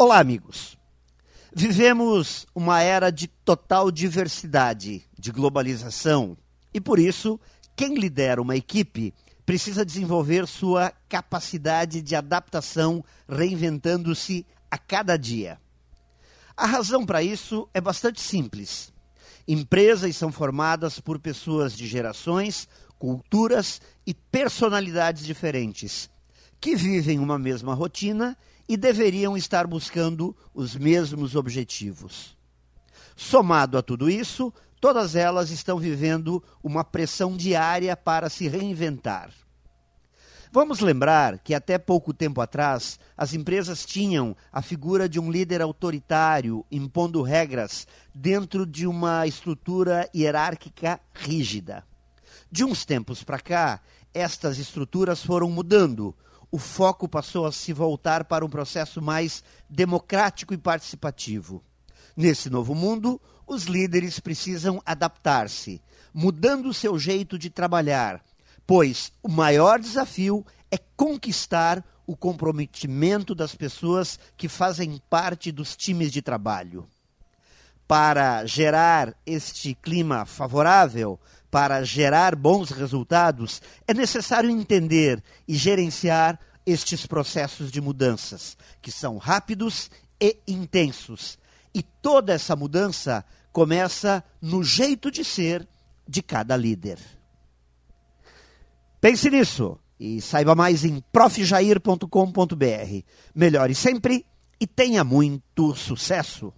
Olá, amigos. Vivemos uma era de total diversidade, de globalização, e por isso, quem lidera uma equipe precisa desenvolver sua capacidade de adaptação, reinventando-se a cada dia. A razão para isso é bastante simples. Empresas são formadas por pessoas de gerações, culturas e personalidades diferentes, que vivem uma mesma rotina e deveriam estar buscando os mesmos objetivos. Somado a tudo isso, todas elas estão vivendo uma pressão diária para se reinventar. Vamos lembrar que até pouco tempo atrás as empresas tinham a figura de um líder autoritário impondo regras dentro de uma estrutura hierárquica rígida. De uns tempos para cá, estas estruturas foram mudando, o foco passou a se voltar para um processo mais democrático e participativo. Nesse novo mundo, os líderes precisam adaptar-se, mudando seu jeito de trabalhar, pois o maior desafio é conquistar o comprometimento das pessoas que fazem parte dos times de trabalho. Para gerar este clima favorável, para gerar bons resultados, é necessário entender e gerenciar estes processos de mudanças, que são rápidos e intensos. E toda essa mudança começa no jeito de ser de cada líder. Pense nisso e saiba mais em profjair.com.br. Melhore sempre e tenha muito sucesso!